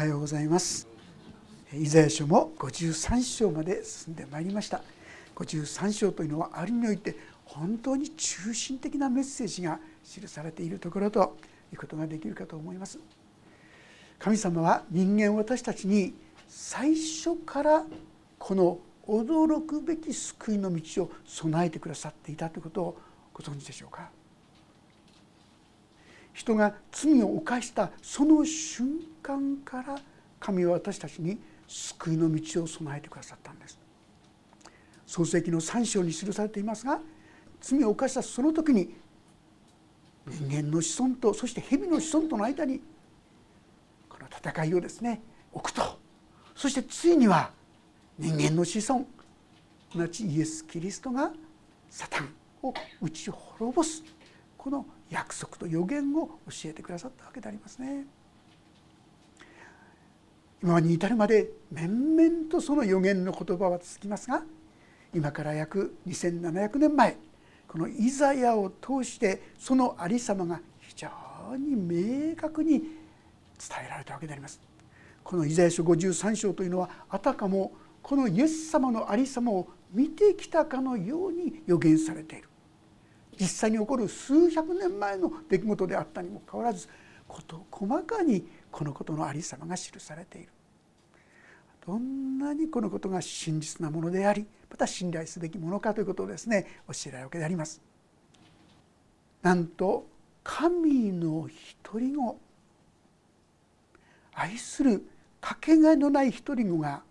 はようございます。イザヤ書も53章まで進んでまいりました。53章というのはあるにおいて本当に中心的なメッセージが記されているところということができるかと思います。神様は人間私たちに最初からこの驚くべき救いの道を備えてくださっていたということをご存知でしょうか？人が罪を犯したその瞬間から神は私たちに救いの道を備えてくださったんです。創世記の3章に記されていますが罪を犯したその時に人間の子孫とそして蛇の子孫との間にこの戦いをですね置くと。そしてついには人間の子孫すなちイエス・キリストがサタンを打ち滅ぼす。この約束と予言を教えてくださったわけでありますね。今に至るまで面々とその予言の言葉は続きますが今から約2700年前このイザヤを通してそのありさまが非常に明確に伝えられたわけであります。このイザヤ書53章というのはあたかもこのイエス様のありさまを見てきたかのように予言されている実際に起こる数百年前の出来事であったにもかかわらず事細かにこのことのありさまが記されている。どんなにこのことが真実なものでありまた信頼すべきものかということをですね教えられるわけであります。なんと神の独り子。愛するかけがえのない独り子が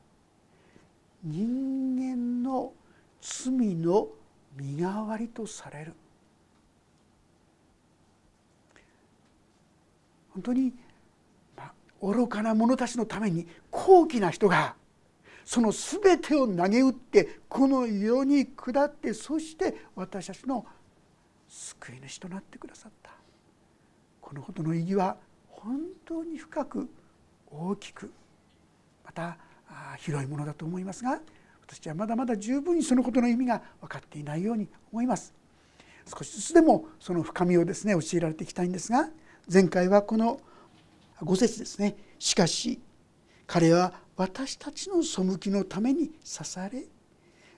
人間の罪の身代わりとされる。本当に愚かな者たちのために高貴な人がその全てを投げ打ってこの世に下ってそして私たちの救い主となってくださった。このことの意義は本当に深く大きくまた広いものだと思いますが私はまだまだ十分にそのことの意味が分かっていないように思います。少しずつでもその深みをですね教えられていきたいんですが前回はこの5節ですね。しかし彼は私たちの背きのために刺され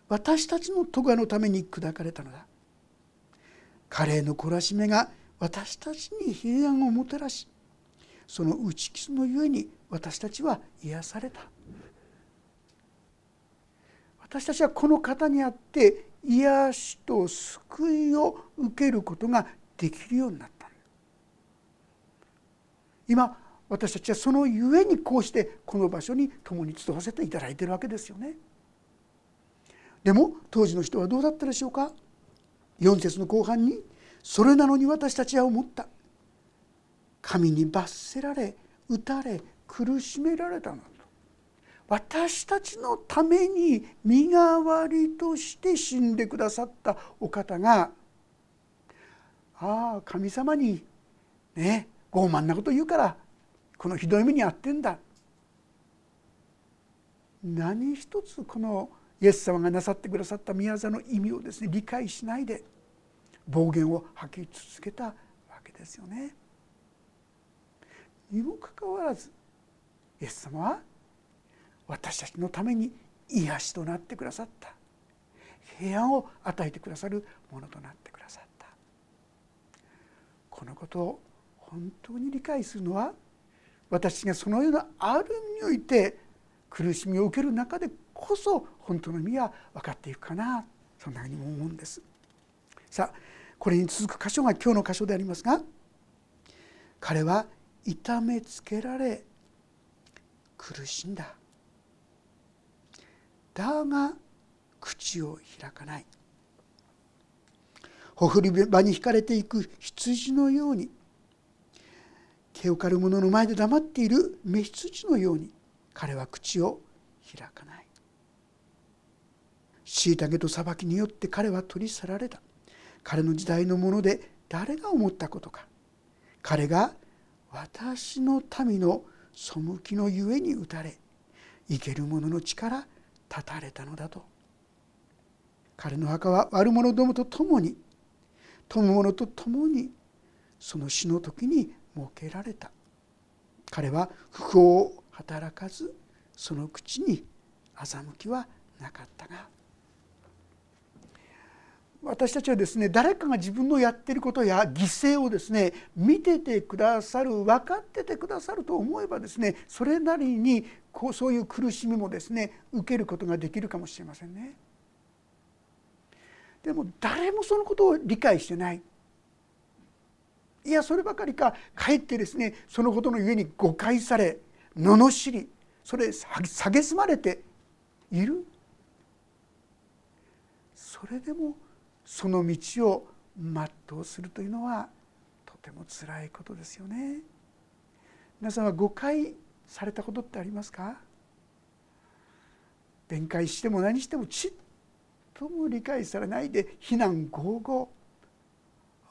私たちの咎のために砕かれたのだ。彼への懲らしめが私たちに平安をもたらしその打ち傷のゆえに私たちは癒された。私たちはこの方にあって癒しと救いを受けることができるようになった。今私たちはそのゆえにこうしてこの場所に共に集わせていただいているわけですよね。でも当時の人はどうだったでしょうか？4節の後半に「それなのに私たちは思った」「神に罰せられ打たれ苦しめられたの。だ」と私たちのために身代わりとして死んでくださったお方がああ神様にね傲慢なこと言うからこのひどい目に遭ってんだ。何一つこのイエス様がなさってくださった宮座の意味をですね理解しないで暴言を吐き続けたわけですよね。にもかかわらずイエス様は私たちのために癒しとなってくださった。平安を与えてくださるものとなってくださった。このことを本当に理解するのは私がそのようなある意味において苦しみを受ける中でこそ本当の意味は分かっていくかなそんなふうにも思うんです。さあこれに続く箇所が今日の箇所でありますが彼は痛めつけられ苦しんだ。だが口を開かない。ほふり場に引かれていく羊のように毛を刈る者の前で黙っている召し羊のように彼は口を開かない。虐げと裁きによって彼は取り去られた。彼の時代のもので誰が思ったことか。彼が私の民の背きのゆえに打たれ生ける者の力断たれたのだと。彼の墓は悪者どもと共に富む者と共にその死の時に設けられた。彼は不法を働かずその口に欺きはなかったが。私たちはですね誰かが自分のやってることや犠牲をですね見ててくださる分かっててくださると思えばですねそれなりにこうそういう苦しみもですね受けることができるかもしれませんね。でも誰もそのことを理解してない。いやそればかりか。かえってですねそのことのゆえに誤解され罵りそれ蔑まれている。それでもその道を全うするというのはとてもつらいことですよね。皆さんは誤解されたことってありますか？弁解しても何してもちっとも理解されないで非難合々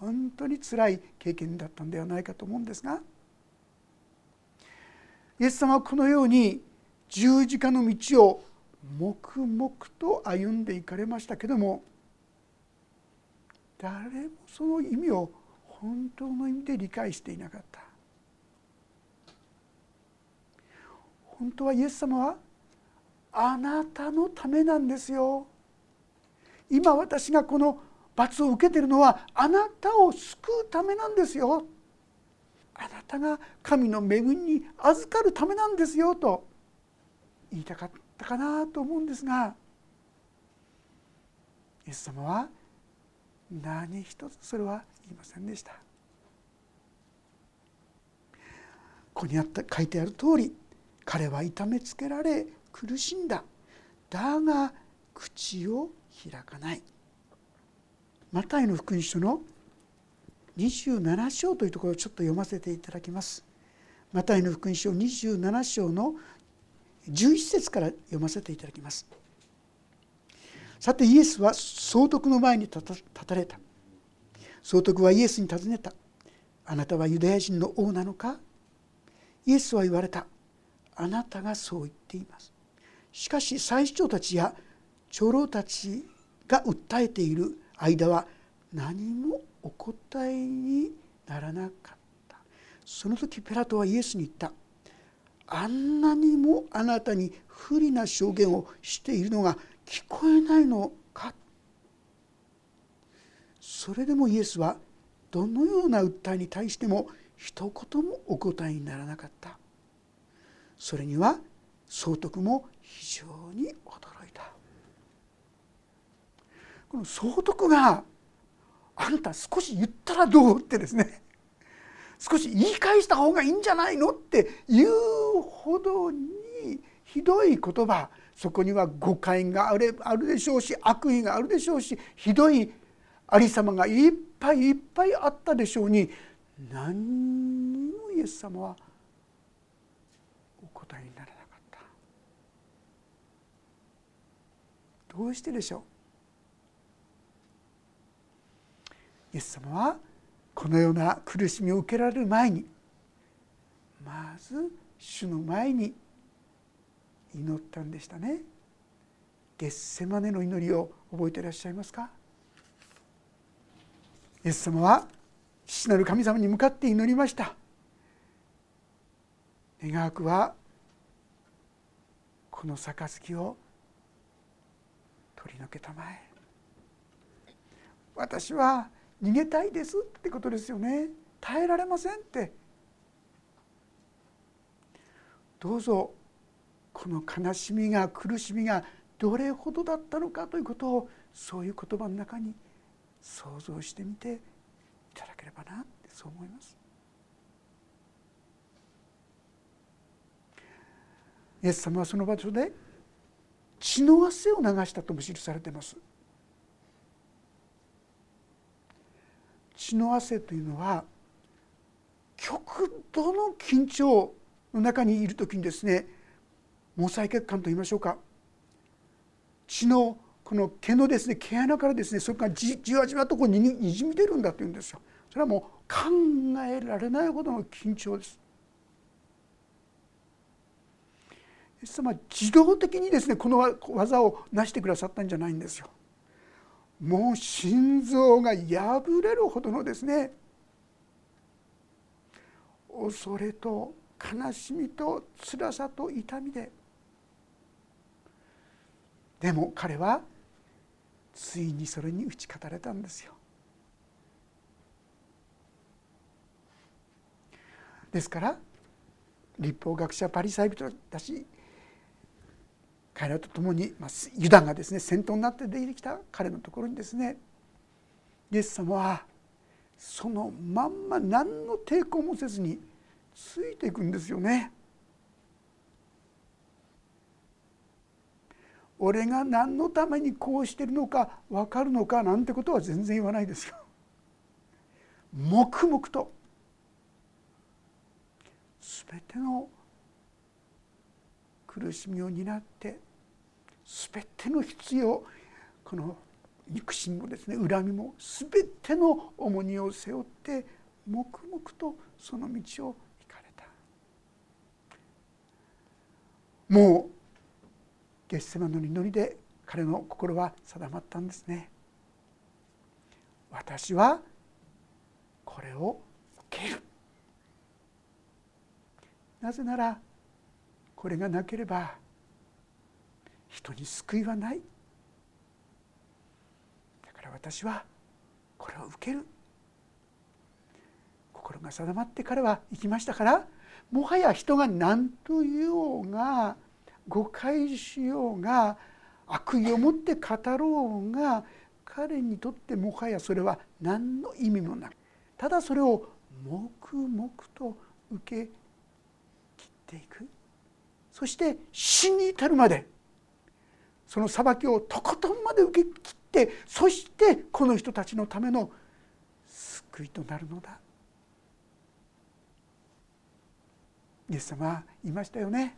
本当につらい経験だったんではないかと思うんですがイエス様はこのように十字架の道を黙々と歩んでいかれましたけども誰もその意味を本当の意味で理解していなかった。本当はイエス様はあなたのためなんですよ。今私がこの罰を受けているのはあなたを救うためなんですよ。あなたが神の恵みに預かるためなんですよと言いたかったかなと思うんですがイエス様は何一つそれは言いませんでした。ここにあった書いてある通り彼は痛めつけられ苦しんだ。だが口を開かない。マタイの福音書の27章というところをちょっと読ませていただきます。マタイの福音書27章の11節から読ませていただきます。さてイエスは総督の前に立たれた。総督はイエスに尋ねた。あなたはユダヤ人の王なのか？イエスは言われた。あなたがそう言っています。しかし祭司長たちや長老たちが訴えている間は何もお答えにならなかった。その時ペラトはイエスに言った。あんなにもあなたに不利な証言をしているのが聞こえないのか。それでもイエスはどのような訴えに対しても一言もお答えにならなかった。それには総督も非常に驚いた。この総督が「あんた少し言ったらどう?」ってですね。少し言い返した方がいいんじゃないのっていうほどにひどい言葉そこには誤解があるあるでしょうし悪意があるでしょうしひどいありさまがいっぱいいっぱいあったでしょうに何にもイエス様はお答えにならなかった。どうしてでしょう？イエス様はこのような苦しみを受けられる前にまず主の前に祈ったんでしたね。ゲッセマネの祈りを覚えていらっしゃいますか？イエス様は父なる神様に向かって祈りました。願わくはこの杯を取り除けたまえ。私は逃げたいですってことですよね耐えられませんってどうぞこの悲しみが苦しみがどれほどだったのかということをそういう言葉の中に想像してみていただければなってそう思います。イエス様はその場所で血の汗を流したとも記されています。血の汗というのは極度の緊張の中にいる時にですね毛細血管といいましょうか。血のこの毛のですね毛穴からですねそれからじじわじわとこうににじみ出るんだというんですよ。それはもう考えられないほどの緊張です。イエス様自動的にですねこの技を成してくださったんじゃないんですよ。もう心臓が破れるほどのですね恐れと悲しみと辛さと痛みででも彼はついにそれに打ち勝たれたんですよ。ですから立法学者パリサイ人たち彼らと共に、まあ、ユダがですね先頭になって出てきた彼のところにですねイエス様はそのまんま何の抵抗もせずについていくんですよね。俺が何のためにこうしてるのか分かるのかなんてことは全然言わないですよ。黙々と全ての苦しみを担って全ての必要この憎しみもですね恨みも全ての重荷を背負って黙々とその道を行かれた。もうゲッセマの祈りで彼の心は定まったんですね。私はこれを受ける。なぜならこれがなければ人に救いはない。だから私はこれを受ける。心が定まって彼は行きましたからもはや人が何と言おうが誤解しようが悪意を持って語ろうが彼にとってもはやそれは何の意味もないただそれを黙々と受け切っていく。そして死に至るまでその裁きをとことんまで受け切ってそしてこの人たちのための救いとなるのだ。イエス様は言いましたよね。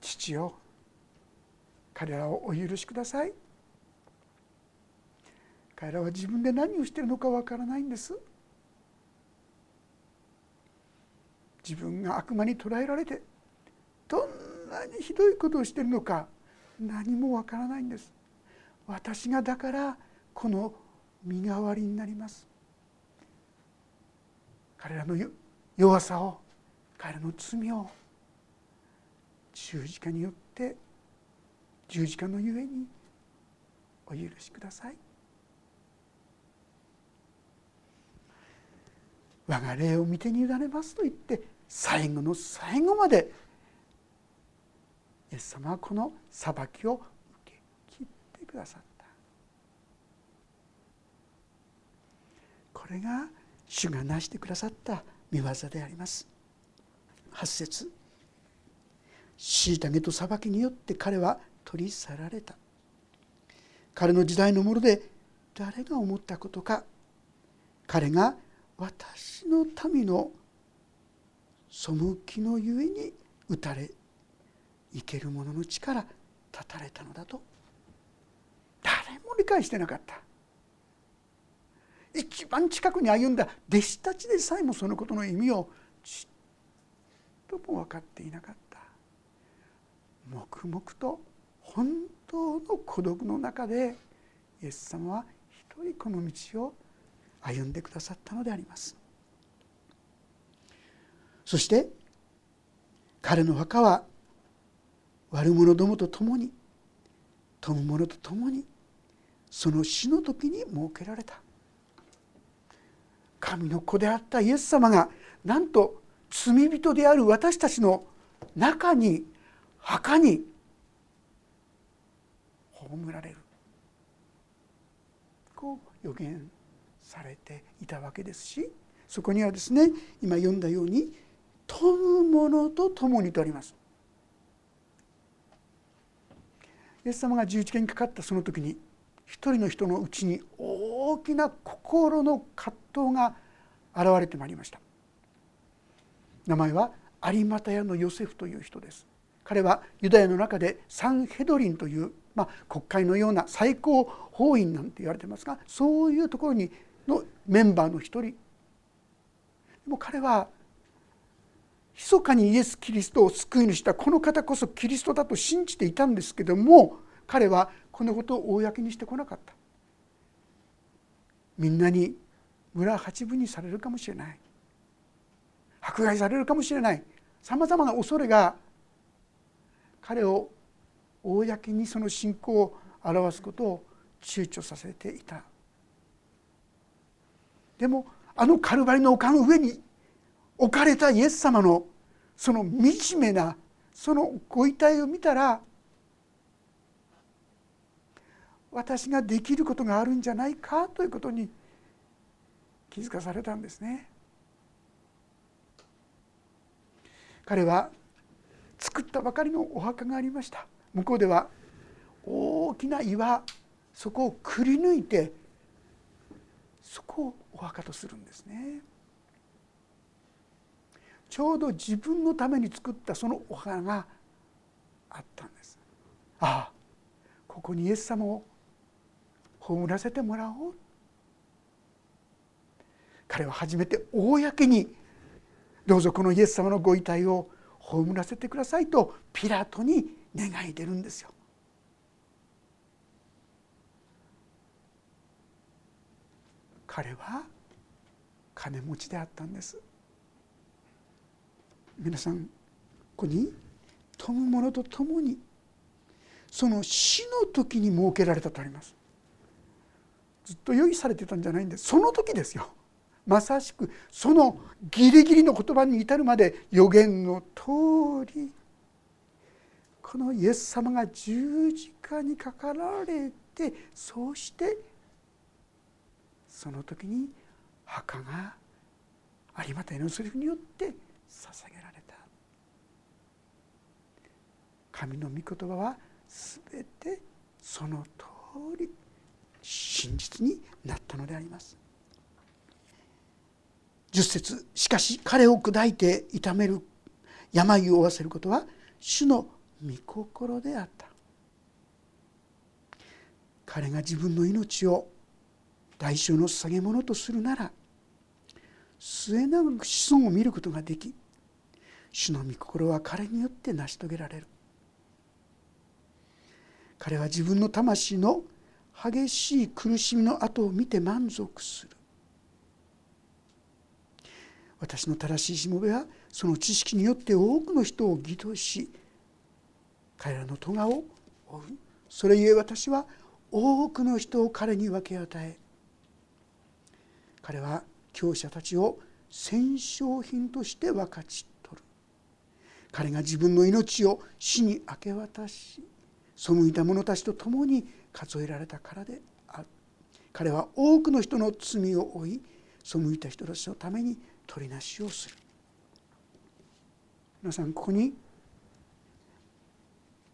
父よ彼らをお許しください。彼らは自分で何をしているのかわからないんです。自分が悪魔に捕らえられてどんなにひどいことをしているのか何もわからないんです。私がだからこの身代わりになります。彼らの弱さを彼らの罪を十字架によって十字架のゆえにお許しください。我が霊を見てに委ねますと言って最後の最後までイエス様はこの裁きを受け切ってくださった。これが主が成してくださった見業であります。8節。虐げと裁きによって彼は取り去られた。彼の時代のもので誰が思ったことか。彼が私の民の背きのゆえに打たれ生ける者の力断たれたのだと。誰も理解してなかった。一番近くに歩んだ。弟子たちでさえもそのことの意味をちっとも分かっていなかった。黙々と本当の孤独の中でイエス様は一人この道を歩んでくださったのであります。そして彼の墓は悪者どもと共に富む者と共にその死の時に設けられた神の子であったイエス様がなんと罪人である私たちの中に墓に葬られるこう予言されていたわけですしそこにはですね今読んだように「富む者と共に」とあります。イエス様が十字架にかかったその時に一人の人のうちに大きな心の葛藤が現れてまいりました。名前は有股屋のヨセフという人です。彼はユダヤの中でサンヘドリンという、まあ、国会のような最高法院なんて言われてますがそういうところにのメンバーの一人。でも彼は密かにイエス・キリストを救い主したこの方こそキリストだと信じていたんですけども彼はこのことを公にしてこなかった。みんなに村八分にされるかもしれない。迫害されるかもしれない。さまざまな恐れが彼を公にその信仰を表すことを躊躇させていた。でもあのカルバリの丘の上に置かれたイエス様のその惨めなそのご遺体を見たら私ができることがあるんじゃないかということに気づかされたんですね。彼は作ったばかりのお墓がありました向こうでは大きな岩そこをくり抜いてそこをお墓とするんですねちょうど自分のために作ったそのお墓があったんです。ああここにイエス様を葬らせてもらおう。彼は初めて公にどうぞこのイエス様のご遺体を葬らせてくださいとピラトに願い出るんですよ。彼は金持ちであったんです。皆さんここに富む者と共にその死の時に設けられたとあります。ずっと用意されてたんじゃないんでその時ですよ。まさしくそのギリギリの言葉に至るまで予言の通りこのイエス様が十字架にかかられてそうしてその時に墓が有馬隊のセリフによって捧げられた神の御言葉は全てその通り真実になったのであります。10節しかし彼を砕いて痛める病を負わせることは主の御心であった。彼が自分の命を代償の捧げ物とするなら末永く子孫を見ることができ主の御心は彼によって成し遂げられる。彼は自分の魂の激しい苦しみの後を見て満足する。私の正しいしもべはその知識によって多くの人を義とし彼らの咎を負う。それゆえ私は多くの人を彼に分け与え彼は強者たちを戦勝品として分かち取る。彼が自分の命を死に明け渡し背いた者たちと共に数えられたからである。彼は多くの人の罪を負い背いた人たちのために取りなしをする。皆さんここに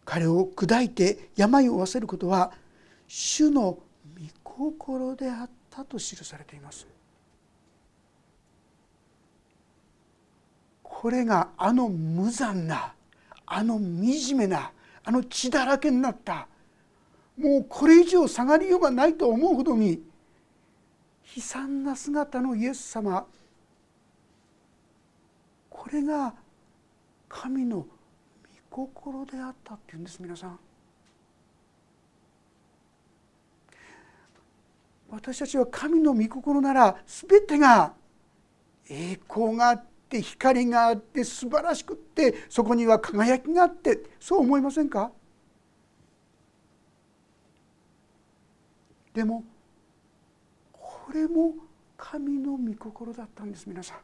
彼を砕いて病を負わせることは主の御心であったと記されています。これがあの無残なあの惨めなあの血だらけになったもうこれ以上下がりようがないと思うほどに悲惨な姿のイエス様これが神の御心であったっていうんです皆さん。私たちは神の御心なら全てが栄光があって光があって素晴らしくってそこには輝きがあってそう思いませんか？でもこれも神の御心だったんです皆さん。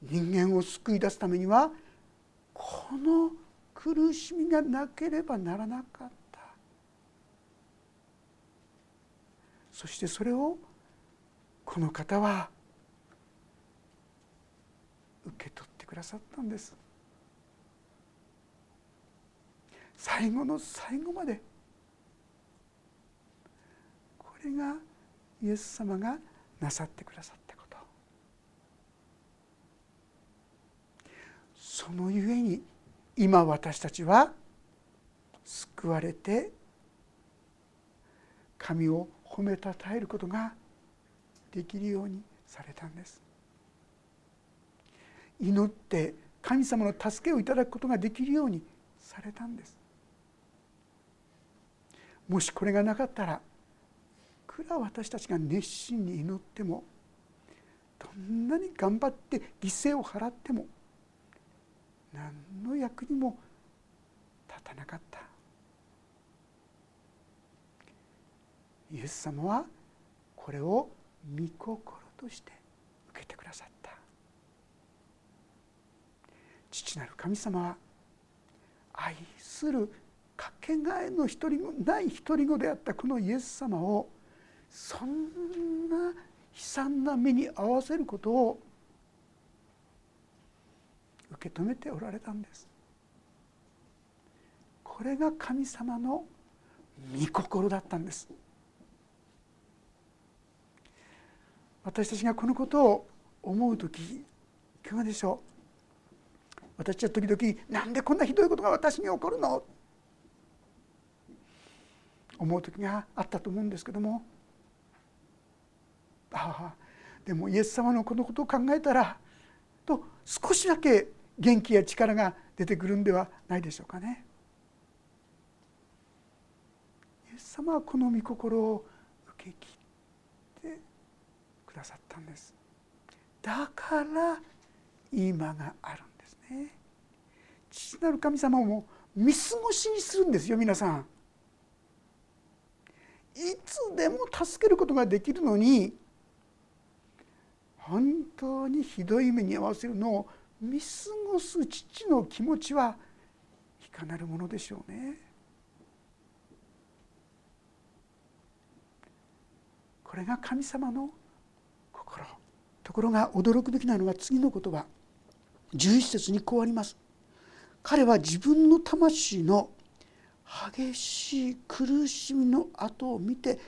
人間を救い出すためにはこの苦しみがなければならなかったそしてそれをこの方は受け取ってくださったんです。最後の最後まで。これがイエス様がなさってくださったこと。そのゆえに今私たちは救われて神を褒めたたえることができるようにされたんです。祈って神様の助けをいただくことができるようにされたんです。もしこれがなかったらいくら私たちが熱心に祈ってもどんなに頑張って犠牲を払っても何の役にも立たなかった。イエス様はこれを御心として受けてくださった父なる神様は愛するかけがえの一人ない一人子であったこのイエス様をそんな悲惨な目に遭わせることを受け止めておられたんです。これが神様の御心だったんです。私たちがこのことを思う時いかがでしょう？私は時々なんでこんなひどいことが私に起こるの？思う時があったと思うんですけどもああでもイエス様のこのことを考えたらと少しだけ元気や力が出てくるんではないでしょうかね。イエス様はこの御心を受け切ってくださったんです。だから今があるね。父なる神様も見過ごしにするんですよ皆さん。いつでも助けることができるのに本当にひどい目に遭わせるのを見過ごす父の気持ちはいかなるものでしょうね。これが神様の心ところが驚くべきなのは次の言葉11節にこうあります。彼は自分の魂の激しい苦しみの後を見て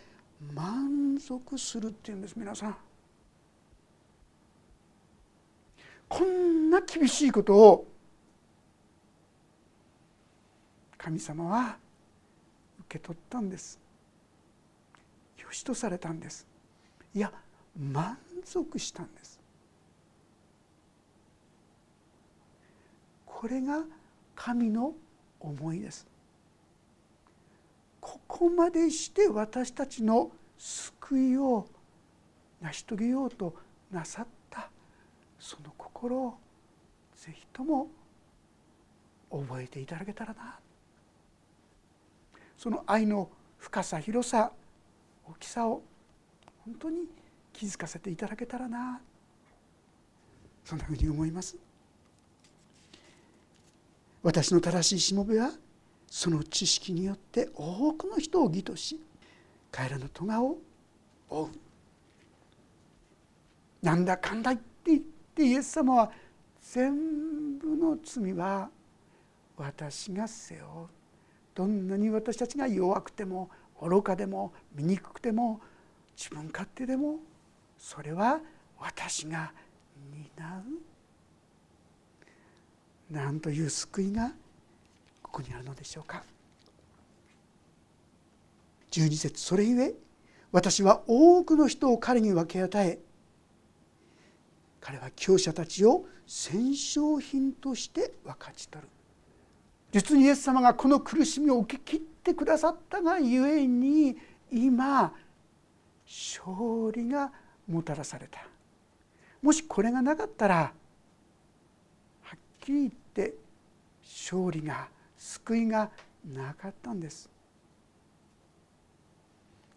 満足するっていうんです皆さん。こんな厳しいことを神様は受け取ったんですよしとされたんですいや満足したんですこれが神の思いです。ここまでして私たちの救いを成し遂げようとなさった。その心をぜひとも覚えていただけたらな。その愛の深さ広さ大きさを本当に気づかせていただけたらな。そんなふうに思います。私の正しいしもべはその知識によって多くの人を義とし彼らの咎を負う。なんだかんだ言って言ってイエス様は全部の罪は私が背負う。どんなに私たちが弱くても愚かでも醜くても自分勝手でもそれは私が担うなんという救いがここにあるのでしょうか？12節それゆえ私は多くの人を彼に分け与え彼は強者たちを戦勝品として分かち取る。実にイエス様がこの苦しみを受け切ってくださったがゆえに今勝利がもたらされた。もしこれがなかったらきり言って勝利が救いがなかったんです。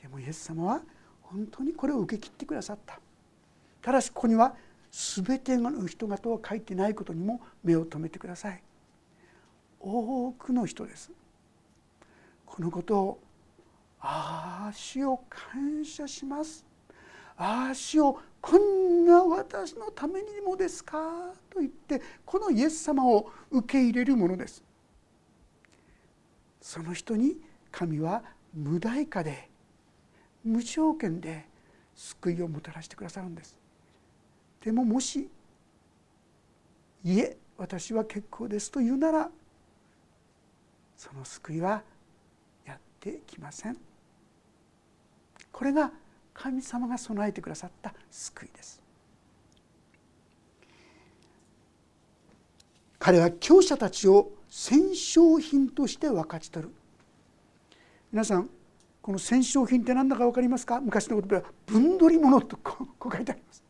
でもイエス様は本当にこれを受け切ってくださった。ただしここには全ての人がとは書いてないことにも目を留めてください。多くの人です。このことを「ああ主を感謝します」「ああ主をこんな私のためにもですか」と言ってこのイエス様を受け入れるものです。その人に神は無代価で無条件で救いをもたらしてくださるんです。でももし「いえ私は結構です」と言うならその救いはやってきません。これが神様が備えてくださった救いです。彼は強者たちを戦勝品として分かち取る。皆さんこの戦勝品って何だか分かりますか？昔の言葉は分取り物とこう書いてあります。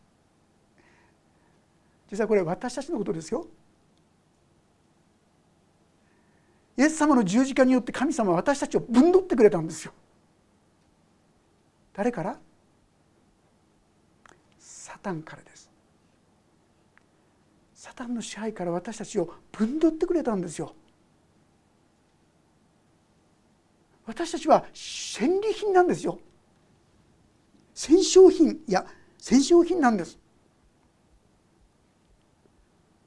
実はこれ私たちのことですよ。イエス様の十字架によって神様は私たちをぶんどってくれたんですよ。誰から？タンからです。サタンの支配から私たちをぶんどってくれたんですよ。私たちは戦利品なんですよ。戦勝品いや戦勝品なんです。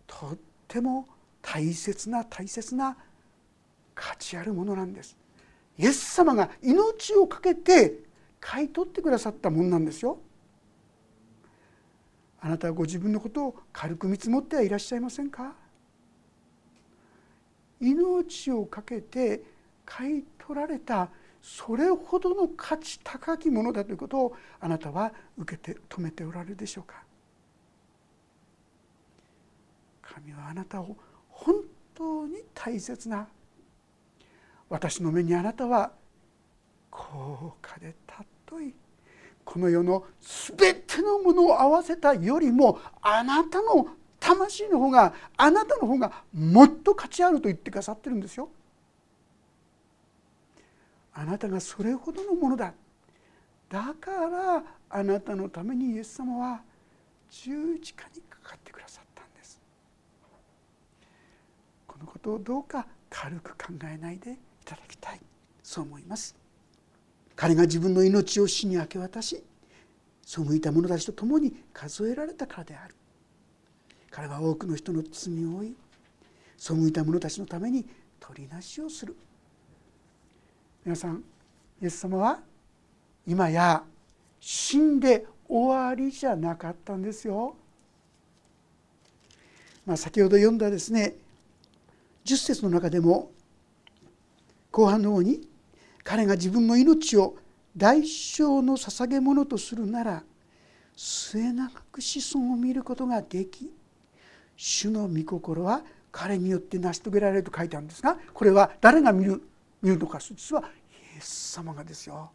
とっても大切な大切な価値あるものなんです。イエス様が命を懸けて買い取ってくださったものなんですよ。あなたはご自分のことを軽く見積もってはいらっしゃいませんか？命を懸けて買い取られたそれほどの価値高きものだということをあなたは受けて止めておられるでしょうか？神はあなたを本当に大切な。私の目にあなたは高価で尊い。この世の全てのものを合わせたよりもあなたの魂の方があなたの方がもっと価値あると言ってくださってるんですよ。あなたがそれほどのものだ。だからあなたのためにイエス様は十字架にかかってくださったんです。このことをどうか軽く考えないでいただきたい。そう思います。彼が自分の命を死に明け渡し背いた者たちと共に数えられたからである彼は多くの人の罪を負い背いた者たちのために取りなしをする皆さんイエス様は今や死んで終わりじゃなかったんですよ。まあ、先ほど読んだですね10節の中でも後半の方に彼が自分の命を代償の捧げ物とするなら末永く子孫を見ることができ主の御心は彼によって成し遂げられると書いてあるんですがこれは誰が見る見るのか実はイエス様がですよ。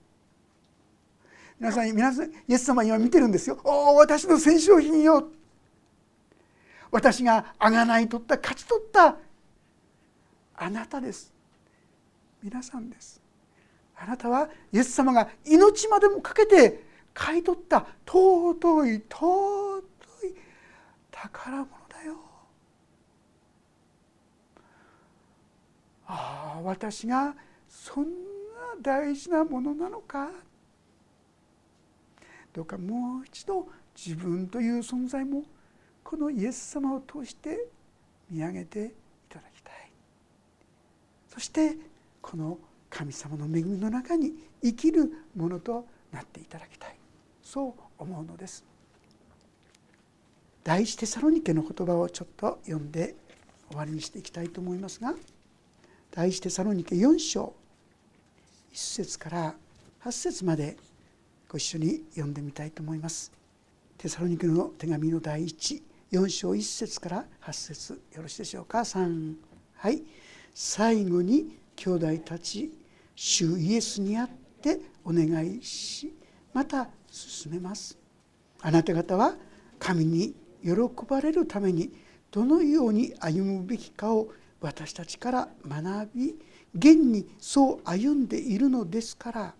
皆さん皆さんイエス様今見てるんですよ。おお私の戦勝品よ。私が贖い取った勝ち取ったあなたです。皆さんです。あなたはイエス様が命までもかけて買い取った尊い尊い宝物だよ。ああ私がそんな大事なものなのか。どうかもう一度自分という存在もこのイエス様を通して見上げていただきたい。そしてこの神様の恵みの中に生きるものとなっていただきたい。そう思うのです。第一テサロニケの言葉をちょっと読んで終わりにしていきたいと思いますが第一テサロニケ4章1節から8節までご一緒に読んでみたいと思います。テサロニケの手紙の第一4章1節から8節よろしいでしょうか？3はい。最後に兄弟たち主イエスにあってお願いしまた進めます。あなた方は神に喜ばれるためにどのように歩むべきかを私たちから学び現にそう歩んでいるのですから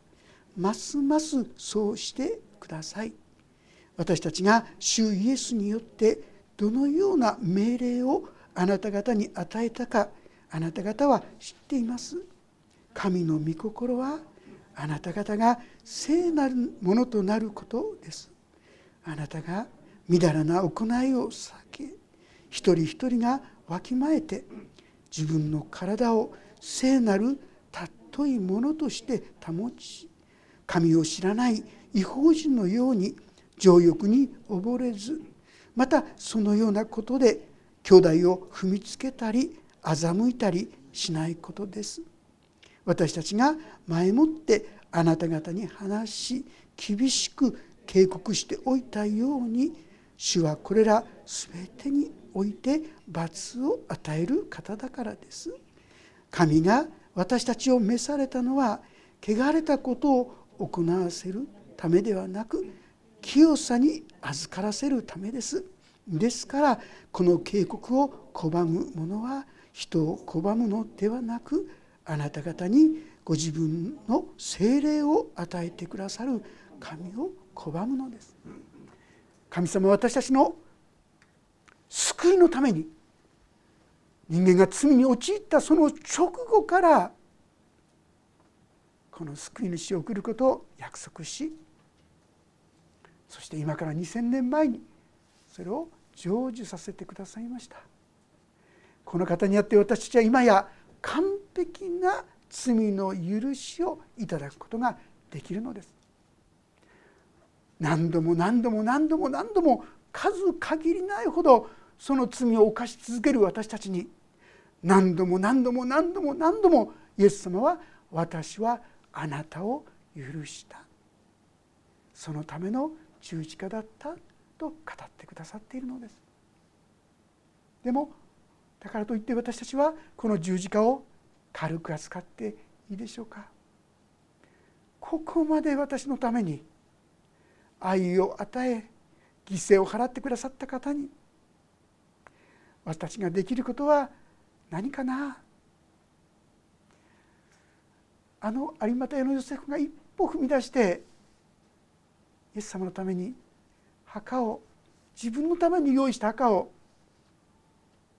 ますますそうしてください。私たちが主イエスによってどのような命令をあなた方に与えたかあなた方は知っています。神の御心はあなた方が聖なるものとなることです。あなたがみだらな行いを避け一人一人がわきまえて自分の体を聖なる尊いものとして保ち神を知らない違法人のように情欲に溺れずまたそのようなことで兄弟を踏みつけたり欺いたりしないことです。私たちが前もってあなた方に話し厳しく警告しておいたように主はこれら全てにおいて罰を与える方だからです。神が私たちを召されたのは汚れたことを行わせるためではなく清さに預からせるためですですからこの警告を拒む者は人を拒むのではなくあなた方にご自分の精霊を与えてくださる神を拒むのです。神様は私たちの救いのために人間が罪に陥ったその直後からこの救い主を送ることを約束しそして今から2,000年前にそれを成就させてくださいました。この方によって私たちは今や完璧な罪の許しをいただくことができるのです。何度も何度も何度も何度も数限りないほどその罪を犯し続ける私たちに何度も何度も何度も何度もイエス様は私はあなたを許した。そのための十字架だったと語ってくださっているのです。でもだからといって私たちはこの十字架を軽く扱っていいでしょうか？ここまで私のために愛を与え犠牲を払ってくださった方に私ができることは何かな？あの有馬屋のヨセフが一歩踏み出してイエス様のために墓を自分のために用意した墓を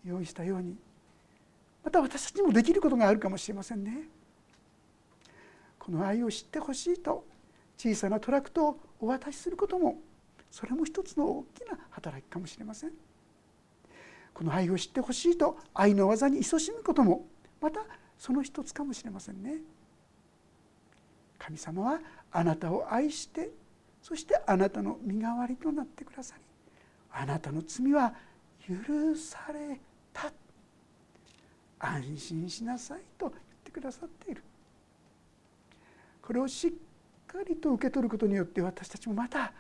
用意したようにまた私たちにもできることがあるかもしれませんね。この愛を知ってほしいと小さなトラクトをお渡しすることもそれも一つの大きな働きかもしれません。この愛を知ってほしいと愛の技に勤しむこともまたその一つかもしれませんね。神様はあなたを愛してそしてあなたの身代わりとなってくださりあなたの罪は許された。安心しなさいと言ってくださっている。これをしっかりと受け取ることによって私たちもまた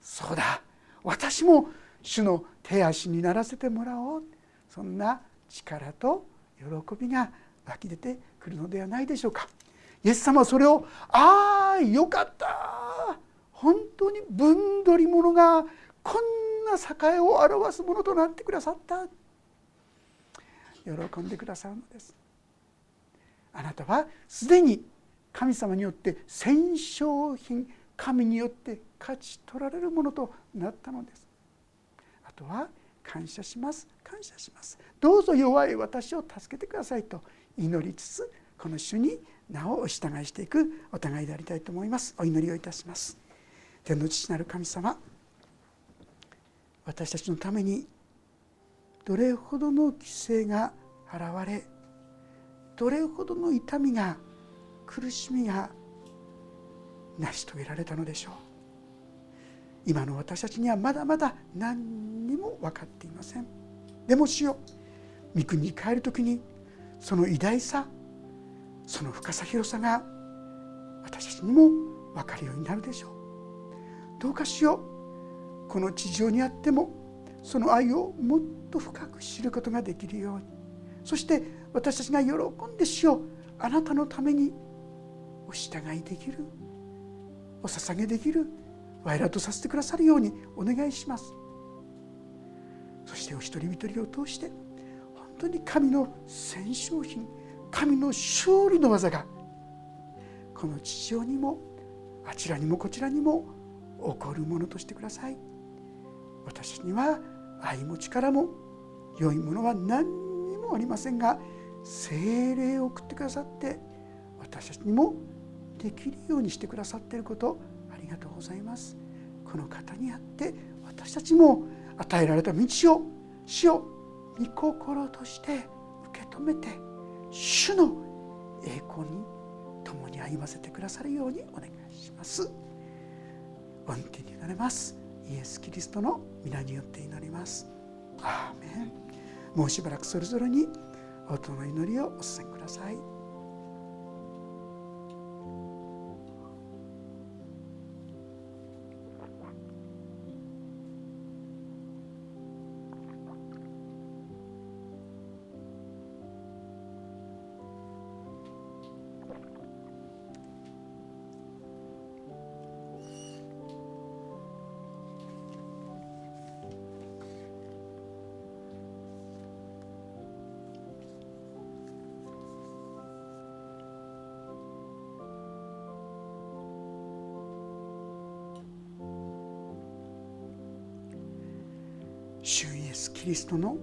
そうだ。私も主の手足にならせてもらおう。そんな力と喜びが湧き出てくるのではないでしょうか。イエス様はそれを「ああよかった。本当に分取り物がこんな栄えを表すものとなってくださった」喜んでくださるのです。あなたはすでに神様によって戦勝品神によって勝ち取られるものとなったのです。あとは感謝します。感謝します。どうぞ弱い私を助けてくださいと祈りつつこの主になおお従いしていくお互いでありたいと思います。お祈りをいたします。天の父なる神様私たちのためにどれほどの規制が払われどれほどの痛みが苦しみが成し遂げられたのでしょう。今の私たちにはまだまだ何にも分かっていません。でもしよ御国に帰る時にその偉大さその深さ広さが私たちにも分かるようになるでしょう。どうかしようこの地上にあってもその愛をもっと深く知ることができるように。そして私たちが喜んでしようあなたのためにお従いできる。お捧げできる。我らとさせてくださるようにお願いします。そしてお一人一人を通して本当に神の戦勝品神の勝利の技がこの地上にもあちらにもこちらにも起こるものとしてください。私には愛も力も良いものは何にもありませんが精霊を送ってくださって私たちにもできるようにしてくださっていることありがとうございます。この方にあって私たちも与えられた道を死を御心として受け止めて主の栄光に共に歩ませてくださるようにお願いします。御手になれます。イエス・キリストの皆によって祈ります。アーメン。もうしばらくそれぞれに音の祈りをお捧げくださいリストの